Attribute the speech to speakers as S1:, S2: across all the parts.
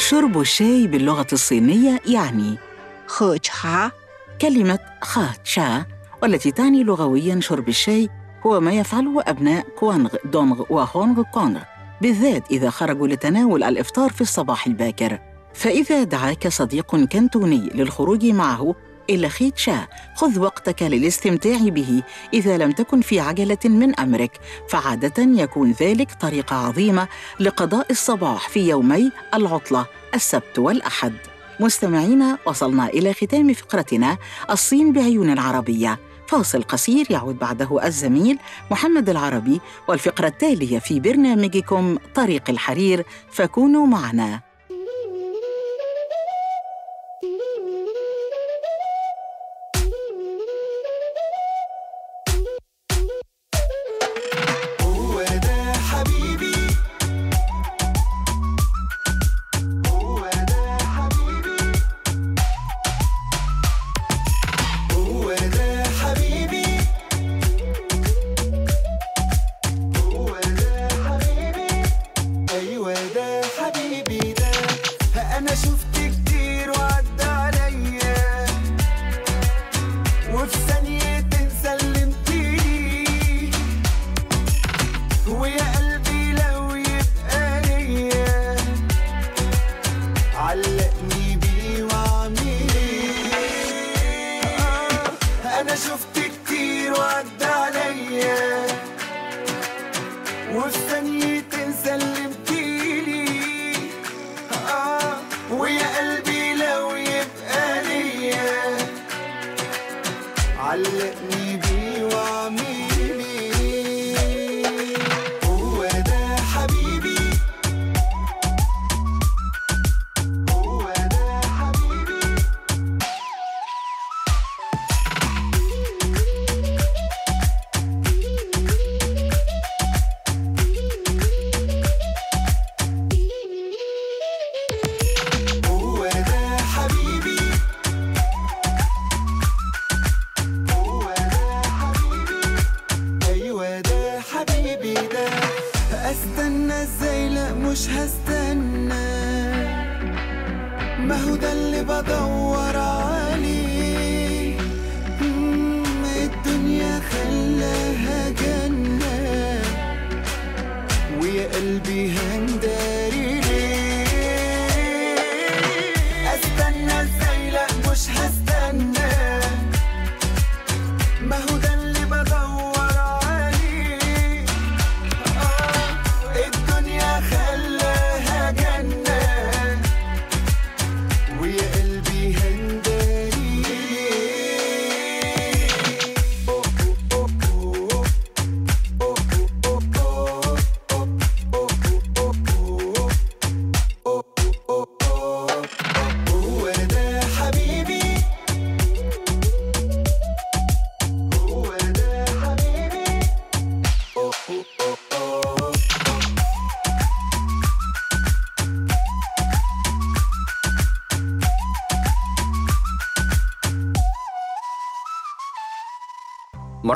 S1: شرب الشاي باللغة الصينية يعني.
S2: خو تشا
S1: كلمة خا تشا والتي تعني لغوياً شرب الشاي هو ما يفعله أبناء كوانغ دونغ وهونغ كونغ بالذات إذا خرجوا لتناول الإفطار في الصباح الباكر. فإذا دعاك صديق كنتوني للخروج معه إلى خيت شا خذ وقتك للاستمتاع به. إذا لم تكن في عجلة من أمرك فعادة يكون ذلك طريقة عظيمة لقضاء الصباح في يومي العطلة. السبت والأحد. مستمعينا وصلنا إلى ختام فقرتنا الصين بعيون عربية فاصل قصير يعود بعده الزميل محمد العربي والفقرة التالية في برنامجكم طريق الحرير فكونوا معنا.
S3: علقني بيه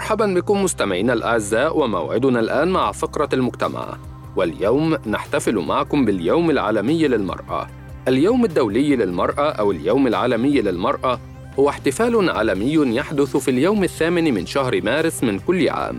S4: مرحبا بكم مستمعينا الأعزاء وموعدنا الآن مع فقرة المجتمع. واليوم نحتفل معكم باليوم العالمي للمرأة. اليوم الدولي للمرأة أو اليوم العالمي للمرأة هو احتفال عالمي يحدث في اليوم الثامن من شهر مارس من كل عام.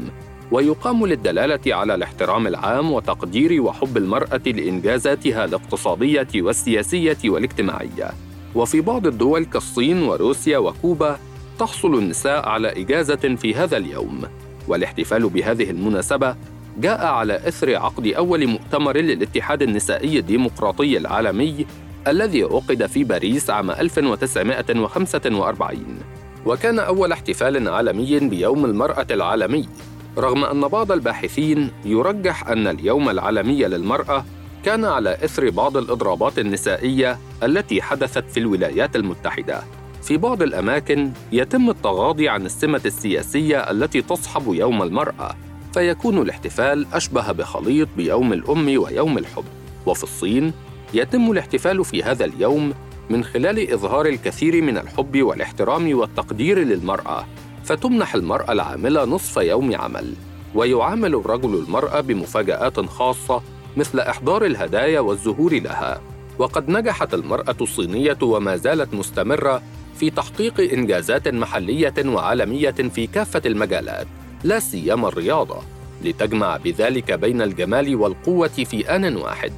S4: ويقام للدلالة على الاحترام العام وتقدير وحب المرأة لإنجازاتها الاقتصادية والسياسية والاجتماعية. وفي بعض الدول كالصين وروسيا وكوبا تحصل النساء على إجازة في هذا اليوم. والاحتفال بهذه المناسبة جاء على إثر عقد أول مؤتمر للاتحاد النسائي الديمقراطي العالمي الذي عقد في باريس عام 1945 وكان أول احتفال عالمي بيوم المرأة العالمي. رغم أن بعض الباحثين يرجح أن اليوم العالمي للمرأة كان على إثر بعض الإضرابات النسائية التي حدثت في الولايات المتحدة. في بعض الأماكن يتم التغاضي عن السمة السياسية التي تصحب يوم المرأة فيكون الاحتفال أشبه بخليط بيوم الأم ويوم الحب. وفي الصين يتم الاحتفال في هذا اليوم من خلال إظهار الكثير من الحب والاحترام والتقدير للمرأة فتمنح المرأة العاملة نصف يوم عمل ويعامل الرجل المرأة بمفاجآت خاصة مثل إحضار الهدايا والزهور لها. وقد نجحت المرأة الصينية وما زالت مستمرة في تحقيق إنجازات محلية وعالمية في كافة المجالات لا سيما الرياضة لتجمع بذلك بين الجمال والقوة في آن واحد.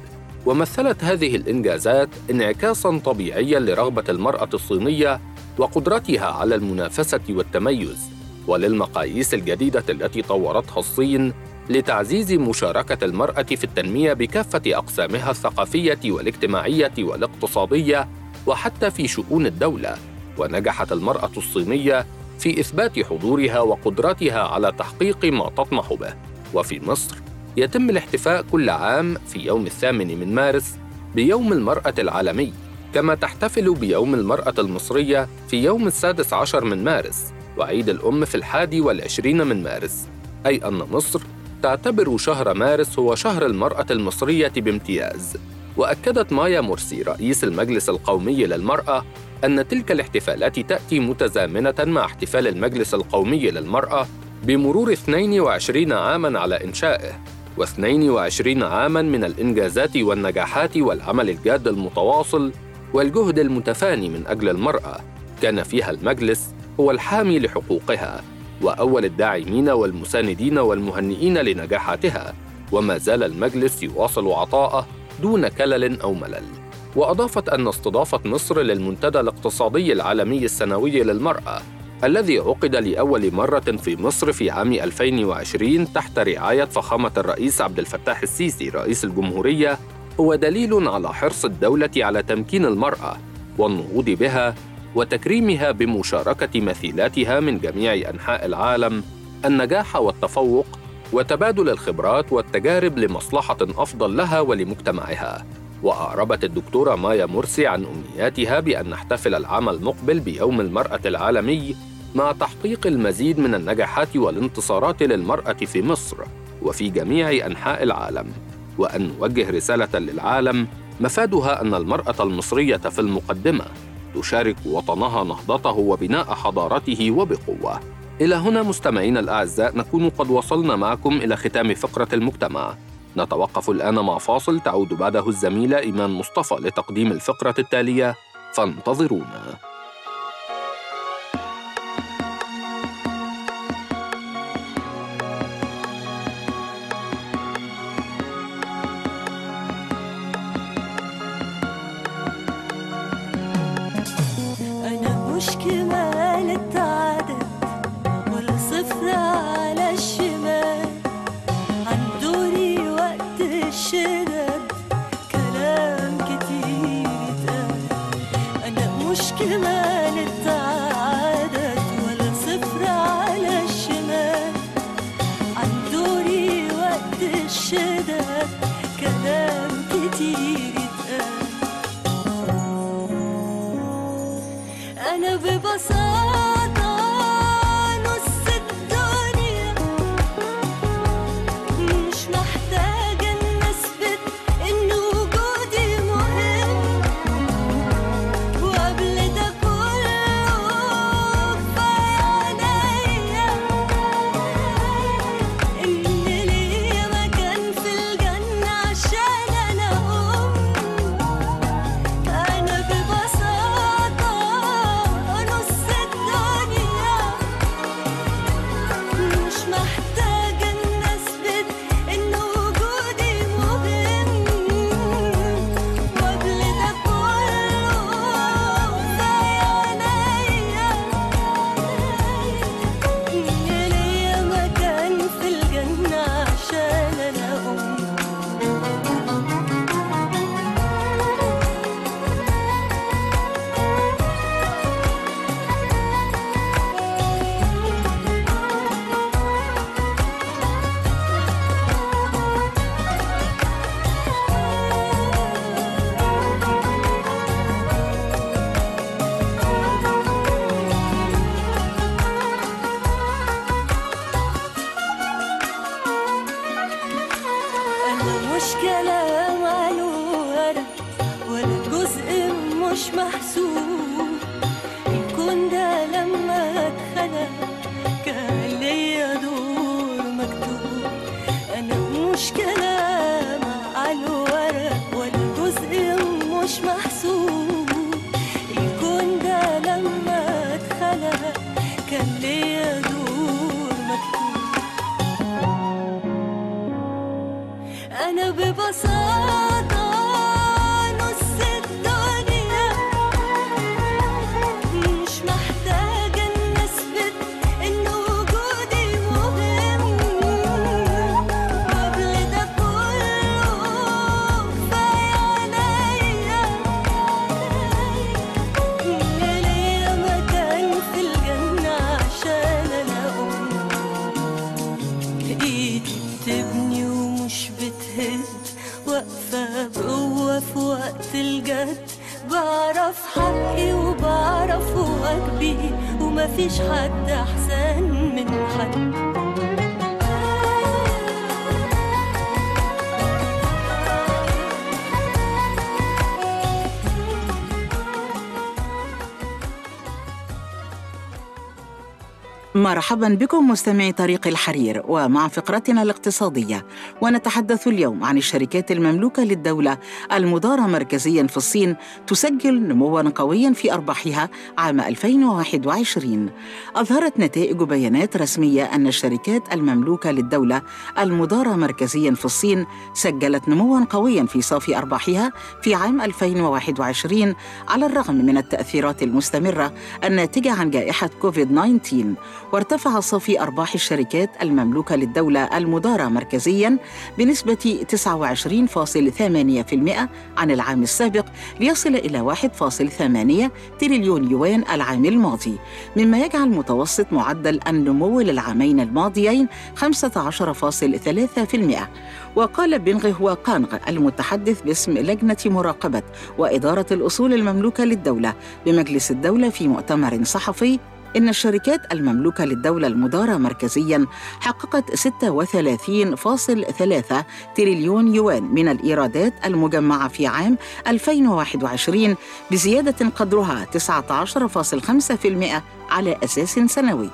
S4: ومثلت هذه الإنجازات انعكاساً طبيعياً لرغبة المرأة الصينية وقدرتها على المنافسة والتميز وللمقاييس الجديدة التي طورتها الصين لتعزيز مشاركة المرأة في التنمية بكافة أقسامها الثقافية والاجتماعية والاقتصادية وحتى في شؤون الدولة. ونجحت المرأة الصينية في إثبات حضورها وقدرتها على تحقيق ما تطمح به. وفي مصر يتم الاحتفاء كل عام في يوم الثامن من مارس بيوم المرأة العالمي كما تحتفل بيوم المرأة المصرية في يوم السادس عشر من مارس وعيد الأم في الحادي والعشرين من مارس. أي أن مصر تعتبر شهر مارس هو شهر المرأة المصرية بامتياز. وأكدت مايا مرسي رئيس المجلس القومي للمرأة أن تلك الاحتفالات تأتي متزامنة مع احتفال المجلس القومي للمرأة بمرور 22 عاماً على إنشائه و22 عاماً من الإنجازات والنجاحات والعمل الجاد المتواصل والجهد المتفاني من أجل المرأة. كان فيها المجلس هو الحامي لحقوقها وأول الداعمين والمساندين والمهنئين لنجاحاتها وما زال المجلس يواصل عطاءه دون كلل أو ملل. وأضافت أن استضافة مصر للمنتدى الاقتصادي العالمي السنوي للمرأة الذي عقد لأول مرة في مصر في عام 2020 تحت رعاية فخامة الرئيس عبد الفتاح السيسي رئيس الجمهورية هو دليل على حرص الدولة على تمكين المرأة والنهوض بها وتكريمها بمشاركة مثيلاتها من جميع أنحاء العالم النجاح والتفوق وتبادل الخبرات والتجارب لمصلحة أفضل لها ولمجتمعها. وأعربت الدكتورة مايا مرسي عن أمنياتها بأن نحتفل العام المقبل بيوم المرأة العالمي مع تحقيق المزيد من النجاحات والانتصارات للمرأة في مصر وفي جميع أنحاء العالم. وأن نوجه رسالة للعالم مفادها أن المرأة المصرية في المقدمة تشارك وطنها نهضته وبناء حضارته وبقوة. إلى هنا مستمعينا الأعزاء نكون قد وصلنا معكم إلى ختام فقرة المجتمع. نتوقف الآن مع فاصل تعود بعده الزميلة إيمان مصطفى لتقديم الفقرة التالية فانتظرونا.
S1: مرحبا بكم مستمعي طريق الحرير ومع فقرتنا الاقتصادية. ونتحدث اليوم عن الشركات المملوكة للدولة المدارة مركزيا في الصين تسجل نموا قويا في أرباحها عام 2021 أظهرت نتائج بيانات رسمية أن الشركات المملوكة للدولة المدارة مركزيا في الصين سجلت نموا قويا في صافي أرباحها في عام 2021 على الرغم من التأثيرات المستمرة الناتجة عن جائحة كوفيد 19 وارتفع صافي أرباح الشركات المملوكة للدولة المدارة مركزياً بنسبة 29.8% عن العام السابق ليصل إلى 1.8 تريليون يوان العام الماضي. مما يجعل متوسط معدل النمو للعامين الماضيين 15.3% وقال بنغ هو قانغ المتحدث باسم لجنة مراقبة وإدارة الأصول المملوكة للدولة بمجلس الدولة في مؤتمر صحفي إن الشركات المملوكة للدولة المدارة مركزياً حققت 36.3 تريليون يوان من الإيرادات المجمعة في عام 2021 بزيادة قدرها 19.5% على أساس سنوي.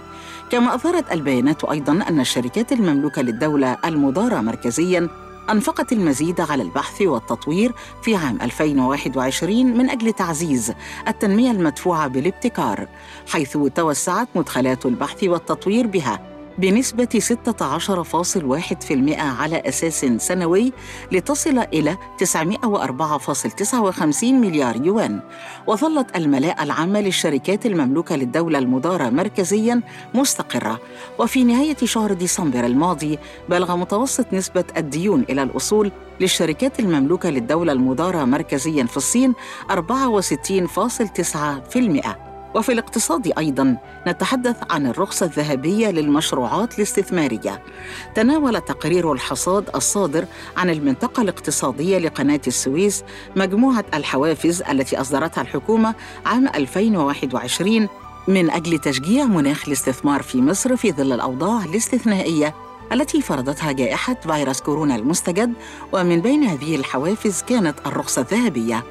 S1: كما أظهرت البيانات أيضاً أن الشركات المملوكة للدولة المدارة مركزياً أنفقت المزيد على البحث والتطوير في عام 2021 من أجل تعزيز التنمية المدفوعة بالابتكار حيث توسعت مدخلات البحث والتطوير بها. بنسبة 16.1% على أساس سنوي لتصل إلى 904.59 مليار يوان. وظلت الملاءة العامة للشركات المملوكة للدولة المدارة مركزياً مستقرة. وفي نهاية شهر ديسمبر الماضي بلغ متوسط نسبة الديون إلى الأصول للشركات المملوكة للدولة المدارة مركزياً في الصين 64.9% وفي الاقتصاد أيضا نتحدث عن الرخصة الذهبية للمشروعات الاستثمارية. تناول تقرير الحصاد الصادر عن المنطقة الاقتصادية لقناة السويس مجموعة الحوافز التي أصدرتها الحكومة عام 2021 من أجل تشجيع مناخ الاستثمار في مصر في ظل الأوضاع الاستثنائية التي فرضتها جائحة فيروس كورونا المستجد. ومن بين هذه الحوافز كانت الرخصة الذهبية.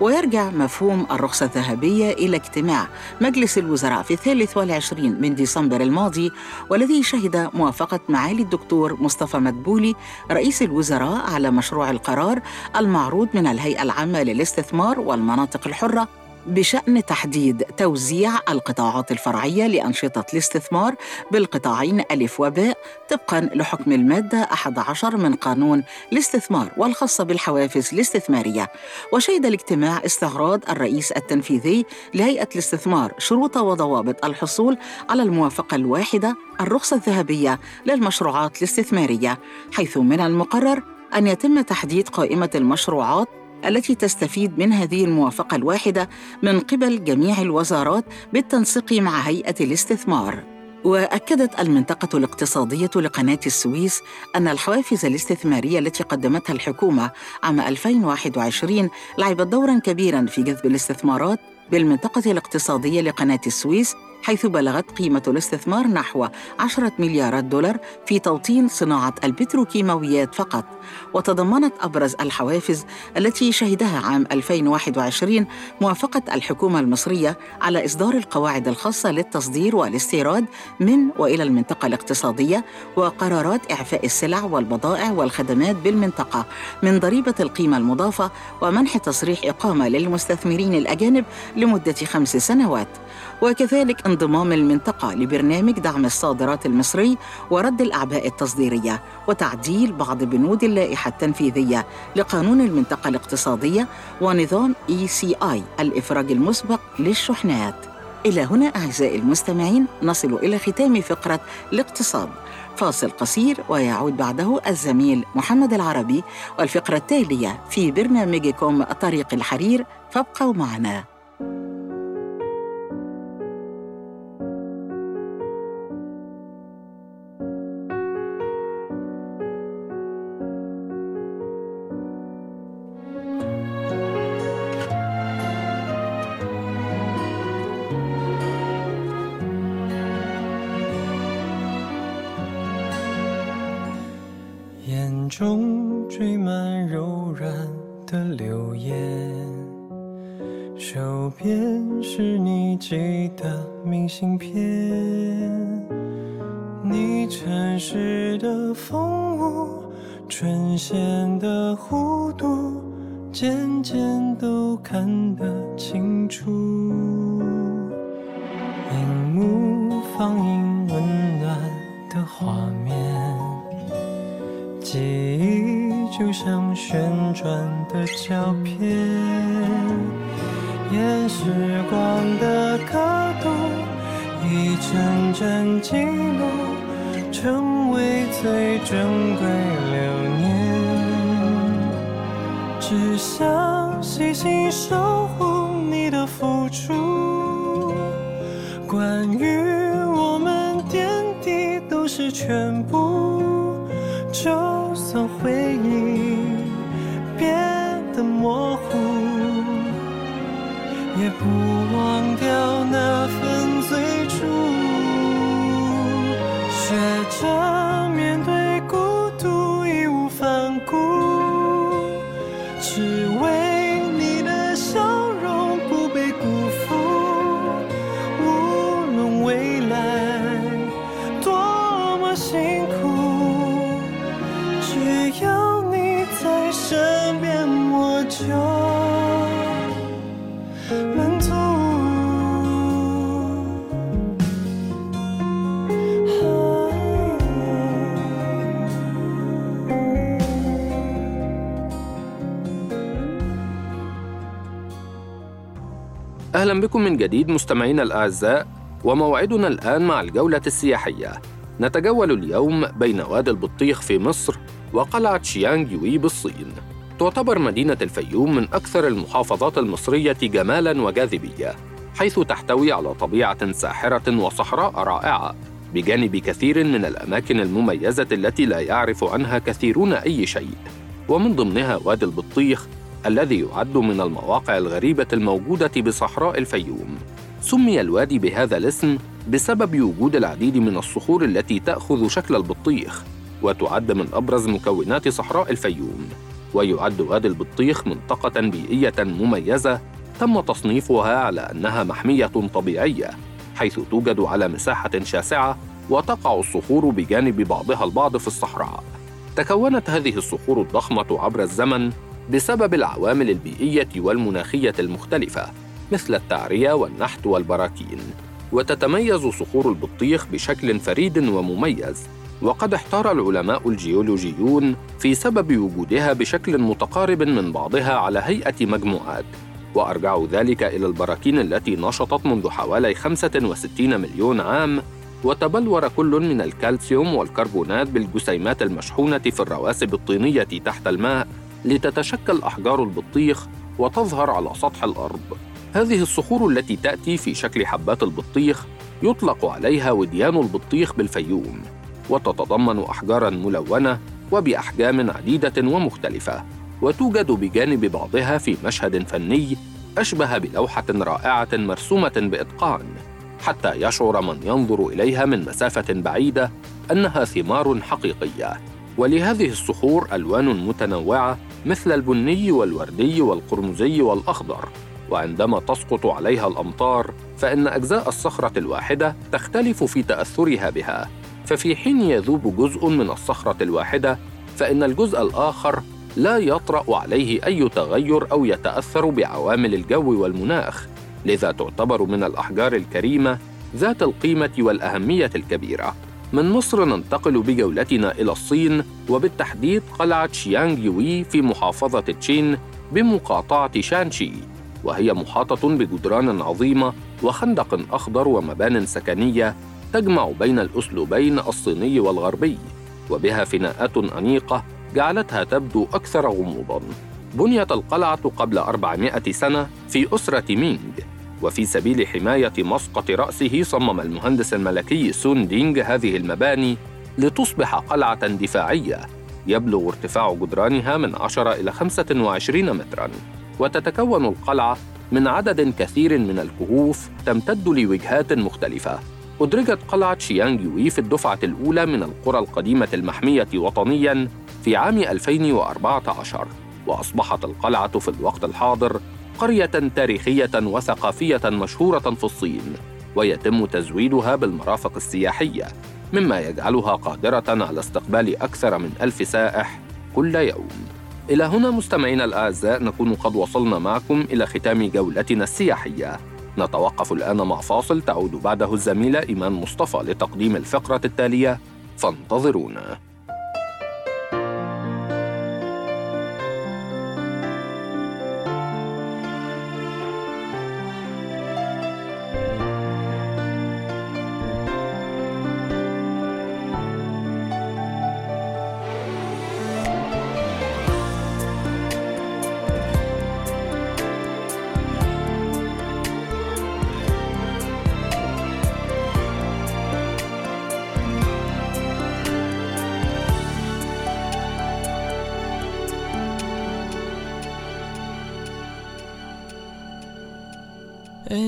S1: ويرجع مفهوم الرخصة الذهبية إلى اجتماع مجلس الوزراء في الثالث والعشرين من ديسمبر الماضي والذي شهد موافقة معالي الدكتور مصطفى مدبولي رئيس الوزراء على مشروع القرار المعروض من الهيئة العامة للاستثمار والمناطق الحرة. بشأن تحديد توزيع القطاعات الفرعية لأنشطة الاستثمار بالقطاعين ألف وباء طبقا لحكم المادة 11 من قانون الاستثمار والخاصة بالحوافز الاستثمارية. وشهد الاجتماع استعراض الرئيس التنفيذي لهيئة الاستثمار شروط وضوابط الحصول على الموافقة الواحدة الرخصة الذهبية للمشروعات الاستثمارية حيث من المقرر أن يتم تحديد قائمة المشروعات التي تستفيد من هذه الموافقة الواحدة من قبل جميع الوزارات بالتنسيق مع هيئة الاستثمار. وأكدت المنطقة الاقتصادية لقناة السويس أن الحوافز الاستثمارية التي قدمتها الحكومة عام 2021 لعبت دورا كبيرا في جذب الاستثمارات بالمنطقة الاقتصادية لقناة السويس حيث بلغت قيمة الاستثمار نحو 10 مليارات دولار في توطين صناعة البتروكيماويات فقط. وتضمنت أبرز الحوافز التي شهدها عام 2021 موافقة الحكومة المصرية على إصدار القواعد الخاصة للتصدير والاستيراد من وإلى المنطقة الاقتصادية وقرارات إعفاء السلع والبضائع والخدمات بالمنطقة من ضريبة القيمة المضافة ومنح تصريح إقامة للمستثمرين الأجانب لمدة خمس سنوات. وكذلك انضمام المنطقة لبرنامج دعم الصادرات المصري ورد الأعباء التصديرية وتعديل بعض بنود اللائحة التنفيذية لقانون المنطقة الاقتصادية ونظام ECI الإفراج المسبق للشحنات. إلى هنا أعزائي المستمعين نصل إلى ختام فقرة الاقتصاد. فاصل قصير ويعود بعده الزميل محمد العربي والفقرة التالية في برنامجكم طريق الحرير فابقوا معنا.
S5: 中缀满柔软的流言，手边是你寄的明信片。你城市的风物，唇线的弧度，渐渐都看得清楚。荧幕放映温暖的画面。记忆就像旋转的胶片，沿时光的刻度，一帧帧记录，成为最珍贵留念。只想细心守护你的付出，关于我们点滴都是全部。就算回忆变得模糊，也不忘掉
S4: أهلا بكم من جديد مستمعينا الأعزاء وموعدنا الآن مع الجولة السياحية. نتجول اليوم بين وادي البطيخ في مصر وقلعة شيانج يوي بالصين. تعتبر مدينة الفيوم من أكثر المحافظات المصرية جمالاً وجاذبية حيث تحتوي على طبيعة ساحرة وصحراء رائعة بجانب كثير من الأماكن المميزة التي لا يعرف عنها كثيرون أي شيء. ومن ضمنها وادي البطيخ الذي يعد من المواقع الغريبة الموجودة بصحراء الفيوم. سمي الوادي بهذا الاسم بسبب وجود العديد من الصخور التي تأخذ شكل البطيخ وتعد من أبرز مكونات صحراء الفيوم. ويعد وادي البطيخ منطقة بيئية مميزة تم تصنيفها على أنها محمية طبيعية حيث توجد على مساحة شاسعة وتقع الصخور بجانب بعضها البعض في الصحراء. تكونت هذه الصخور الضخمة عبر الزمن بسبب العوامل البيئية والمناخية المختلفة مثل التعرية والنحت والبراكين وتتميز صخور البطيخ بشكل فريد ومميز وقد احتار العلماء الجيولوجيون في سبب وجودها بشكل متقارب من بعضها على هيئة مجموعات. وأرجعوا ذلك إلى البراكين التي نشطت منذ حوالي 65 مليون عام وتبلور كل من الكالسيوم والكربونات بالجسيمات المشحونة في الرواسب الطينية تحت الماء لتتشكل أحجار البطيخ وتظهر على سطح الأرض. هذه الصخور التي تأتي في شكل حبات البطيخ يطلق عليها وديان البطيخ بالفيوم، وتتضمن أحجارا ملونة وبأحجام عديدة ومختلفة، وتوجد بجانب بعضها في مشهد فني أشبه بلوحة رائعة مرسومة بإتقان، حتى يشعر من ينظر إليها من مسافة بعيدة أنها ثمار حقيقية. ولهذه الصخور ألوان متنوعة مثل البني والوردي والقرمزي والأخضر. وعندما تسقط عليها الأمطار فإن أجزاء الصخرة الواحدة تختلف في تأثرها بها. ففي حين يذوب جزء من الصخرة الواحدة فإن الجزء الآخر لا يطرأ عليه أي تغير أو يتأثر بعوامل الجو والمناخ. لذا تعتبر من الأحجار الكريمة ذات القيمة والأهمية الكبيرة. من مصر ننتقل بجولتنا إلى الصين وبالتحديد قلعة شيانغ يوي في محافظة تشين بمقاطعة شانشي وهي محاطة بجدران عظيمة وخندق أخضر ومبان سكنية تجمع بين الأسلوبين الصيني والغربي وبها فناءات أنيقة جعلتها تبدو أكثر غموضاً. بنيت القلعة قبل 400 سنة في أسرة مينغ. وفي سبيل حماية مسقط رأسه صمم المهندس الملكي سون دينغ هذه المباني لتصبح قلعة دفاعية يبلغ ارتفاع جدرانها من 10 إلى 25 متراً. وتتكون القلعة من عدد كثير من الكهوف تمتد لوجهات مختلفة. أدرجت قلعة شيانغ يوي في الدفعة الأولى من القرى القديمة المحمية وطنياً في عام 2014 وأصبحت القلعة في الوقت الحاضر قرية تاريخية وثقافية مشهورة في الصين ويتم تزويدها بالمرافق السياحية مما يجعلها قادرة على استقبال أكثر من ألف سائح كل يوم. إلى هنا مستمعينا الأعزاء نكون قد وصلنا معكم إلى ختام جولتنا السياحية. نتوقف الآن مع فاصل تعود بعده الزميلة إيمان مصطفى لتقديم الفقرة التالية. فانتظرونا.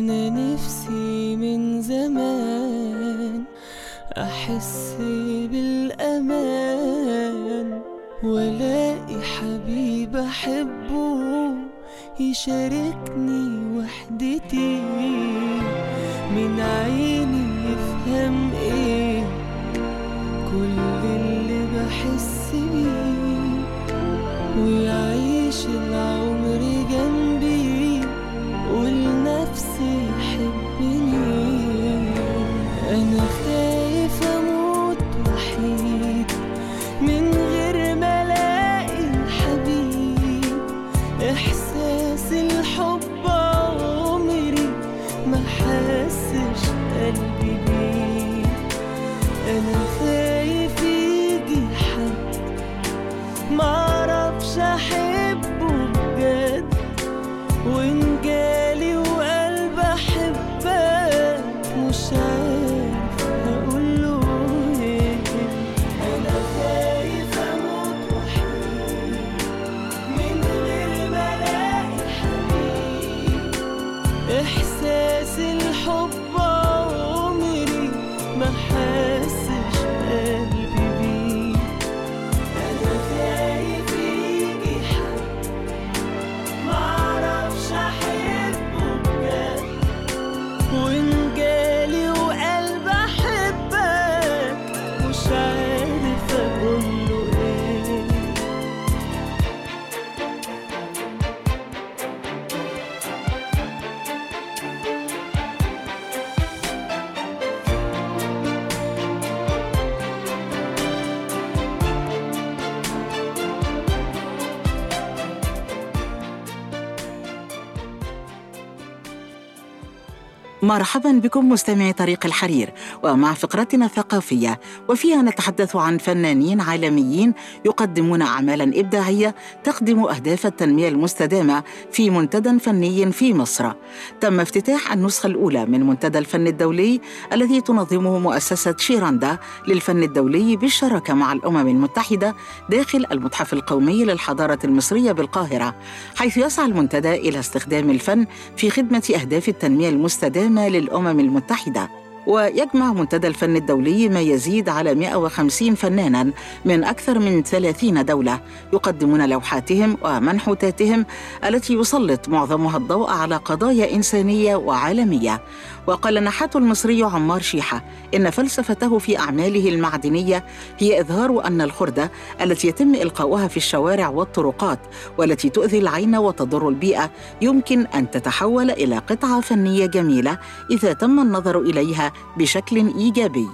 S5: أنا نفسي من زمان أحس بالأمان ولاقي حبيب أحبه يشاركني
S1: مرحبا بكم مستمعي طريق الحرير ومع فقرتنا الثقافية وفيها نتحدث عن فنانين عالميين يقدمون أعمالا إبداعية تخدم أهداف التنمية المستدامة في منتدى فني في مصر. تم افتتاح النسخة الأولى من منتدى الفن الدولي الذي تنظمه مؤسسة شيراندا للفن الدولي بالشراكة مع الأمم المتحدة داخل المتحف القومي للحضارة المصرية بالقاهرة حيث يسعى المنتدى إلى استخدام الفن في خدمة أهداف التنمية المستدامة للأمم المتحدة ويجمع منتدى الفن الدولي ما يزيد على 150 فنانا من أكثر من 30 دولة يقدمون لوحاتهم ومنحوتاتهم التي يسلط معظمها الضوء على قضايا إنسانية وعالمية. وقال النحات المصري عمار شيحة إن فلسفته في أعماله المعدنية هي إظهار أن الخردة التي يتم إلقاؤها في الشوارع والطرقات والتي تؤذي العين وتضر البيئة يمكن أن تتحول إلى قطعة فنية جميلة إذا تم النظر إليها بشكل إيجابي.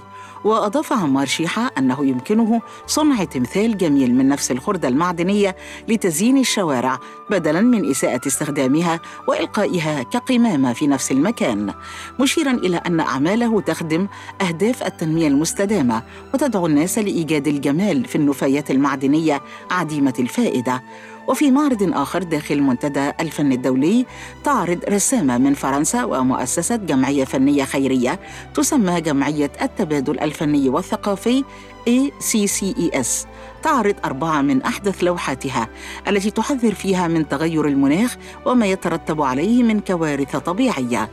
S1: وأضاف عمار شيحة أنه يمكنه صنع تمثال جميل من نفس الخردة المعدنية لتزيين الشوارع بدلاً من إساءة استخدامها وإلقائها كقمامة في نفس المكان مشيراً إلى أن أعماله تخدم أهداف التنمية المستدامة وتدعو الناس لإيجاد الجمال في النفايات المعدنية عديمة الفائدة. وفي معرض آخر داخل منتدى الفن الدولي تعرض رسامة من فرنسا ومؤسسة جمعية فنية خيرية تسمى جمعية التبادل الفني والثقافي ACCES تعرض أربعة من أحدث لوحاتها التي تحذر فيها من تغير المناخ وما يترتب عليه من كوارث طبيعية.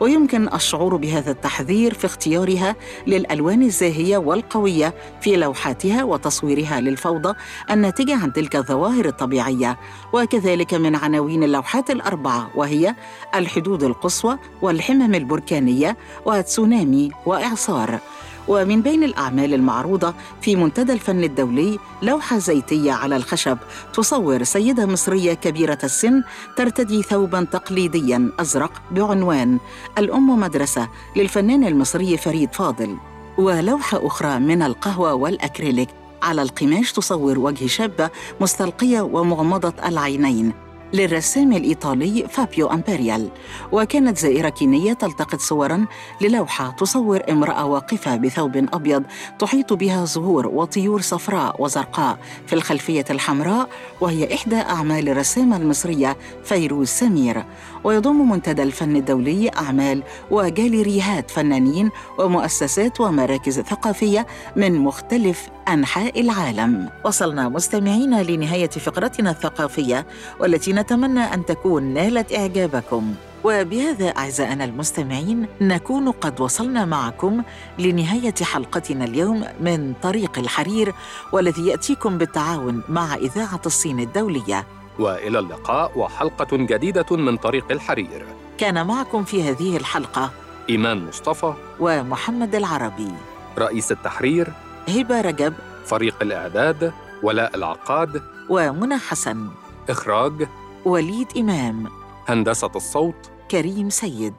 S1: ويمكن الشعور بهذا التحذير في اختيارها للألوان الزاهية والقوية في لوحاتها وتصويرها للفوضى الناتجة عن تلك الظواهر الطبيعية. وكذلك من عناوين اللوحات الأربعة وهي الحدود القصوى والحمم البركانية وتسونامي وإعصار. ومن بين الأعمال المعروضة في منتدى الفن الدولي لوحة زيتية على الخشب. تصور سيدة مصرية كبيرة السن ترتدي ثوبا تقليديا أزرق بعنوان الأم مدرسة للفنان المصري فريد فاضل. ولوحة أخرى من القهوة والأكريليك. على القماش تصور وجه شابة مستلقية ومغمضة العينين. للرسام الإيطالي فابيو أمبريال وكانت زائرة كينية تلتقط صوراً للوحة تصور امرأة واقفة بثوب أبيض تحيط بها زهور وطيور صفراء وزرقاء في الخلفية الحمراء وهي إحدى أعمال الرسامة المصرية فيروز سمير. ويضم منتدى الفن الدولي أعمال وجاليريهات فنانين ومؤسسات ومراكز ثقافية من مختلف أنحاء العالم. وصلنا مستمعين لنهاية فقرتنا الثقافية والتي نتمنى أن تكون نالت إعجابكم. وبهذا أعزائنا المستمعين نكون قد وصلنا معكم لنهاية حلقتنا اليوم من طريق الحرير والذي يأتيكم بالتعاون مع إذاعة الصين الدولية.
S4: وإلى اللقاء وحلقة جديدة من طريق الحرير.
S1: كان معكم في هذه الحلقة
S4: إيمان مصطفى.
S1: ومحمد العربي.
S4: رئيس التحرير.
S1: هبة رجب.
S4: فريق الإعداد. ولاء العقاد.
S1: ومنى حسن.
S4: إخراج.
S1: وليد إمام.
S4: هندسة الصوت.
S1: كريم سيد.